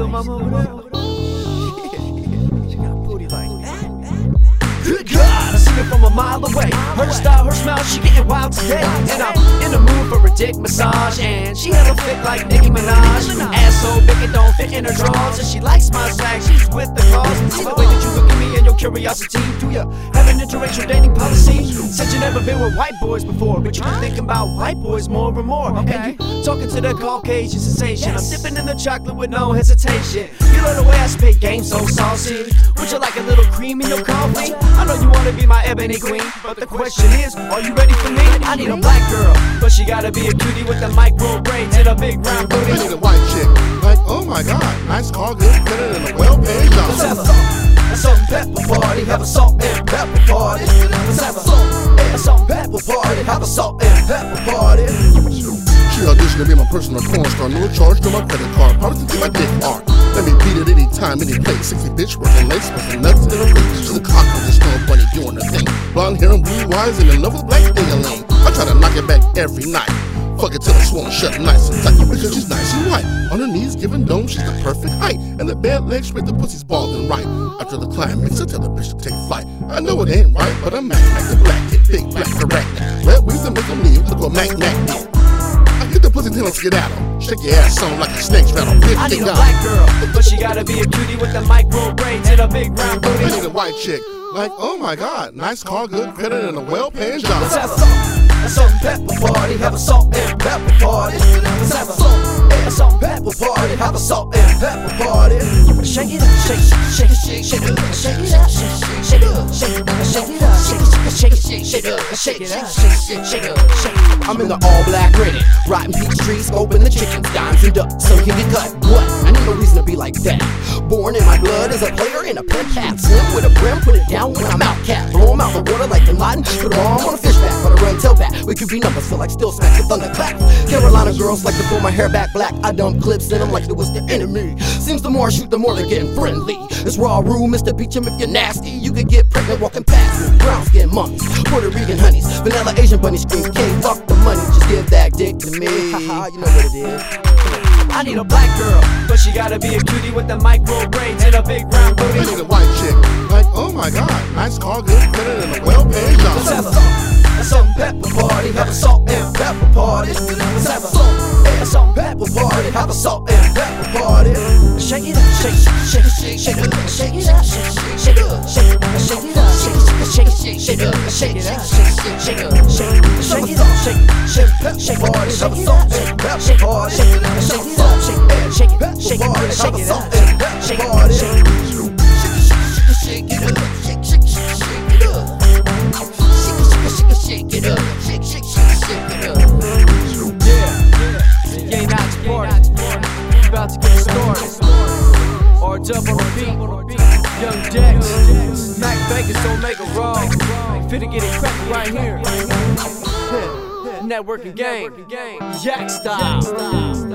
little mama over there. she got a booty like that. Good God, I see her from a mile away. Her style, her smile, she getting wild today. And I'm in the mood for a dick massage. And she had a fit like Nicki Minaj. Ass so big it don't fit in her drawers. And she likes my swag, she's with the curiosity. Do ya have an interracial dating policy? Said you never been with white boys before, but you been thinking about white boys more and more. And you talking to the Caucasian sensation. I'm dipping in the chocolate with no hesitation. You love the way I spit game so saucy. Would you like a little cream in your coffee? I know you wanna be my ebony queen, but the question is, are you ready for me? I need a black girl, but she gotta be a cutie with the micro braids and a big round booty. I need a white chick. Like, oh my god, nice car, good better than a well-paid Let's have job. A, a salt and pepper party, have a salt and pepper party. Let's have a salt and a salt pepper party, have a salt and pepper party. She auditioned to be my personal porn star, no charge to my credit card. Promise to keep my dick hard. Let me beat it anytime, any place. Sexy bitch working late, busting nuts in her face. She's a cock with a stone bunny doing her thing. Blonde hair and blue eyes, and with black ding-a-ling. I try to knock it back every night. Fuck it till it's swollen shut nice and tight. Because she's nice and white. On her knees, giving dome, she's the perfect height. And the bad legs make the pussy's bald and right. After the climax, I tell the bitch to take flight. I know it ain't right, but I'm Mac, Mac the black kid, big black correct. Red weaves and make leave, look what Mac Mac did. I get the pussy till I'm skedaddle. Shake your ass on like a snake's rattle. I need a black girl, but she gotta be a cutie with the micro braids and a big round booty. I need a white chick. Like, oh my god, nice car, good credit, and a well-paying job. Let's have a salt, a salt and pepper party, have a salt and pepper party. Let's have a salt and a salt and pepper party, have a salt and pepper party. Shake it up, shake, shake, shake, shake it up, shake it up, shake it up, shake it up, shake it up, shake it, shake it, shake it up, shake it up, shake it, shake it shake it. I'm in the all black granite, rotten peach trees, scoping the chickens, dimes and ducks, so you can get cut. What? Like that. Born in my blood as a player in a pimp hat, slim with a brim, put it down when I'm out cat. Blow 'em out the water like Bin Laden, put all on a fish back, but I run tail back. We could be numbers, feel like still smacks the thunderclap. Carolina girls like to pull my hair back black. I dump clips in them like it was the enemy. Seems the more I shoot, the more they're getting friendly. It's raw room, Mr. Beach 'em if you're nasty. You could get pregnant walking past me. Brown skin monkeys, Puerto Rican honeys, vanilla Asian bunny scream K. Fuck the money, just give that dick to me. Haha, you know what it is. I need a black girl, but she gotta be a cutie with the micro braids and a big round I booty. need a white chick. Like, oh my god, nice car, good credit, and a well-paying Let's have a salt, and pepper party, have a salt and pepper party. Let's have a salt and and pepper party, have a salt and pepper party. Shake it up, shake, shake, shake, shake it up, shake it up, shake it up, shake it up, shake it up, shake it, shake it, shake it up, shake it up, shake it, shake it, shake it, shake it up, shake, shake, shake party, have a salt and pepper party. Shake it up, shake it up, shake it, shake Mac Vegas don't make a wrong. Fit Finna get it crackin' right here. Networking gang. Yak style.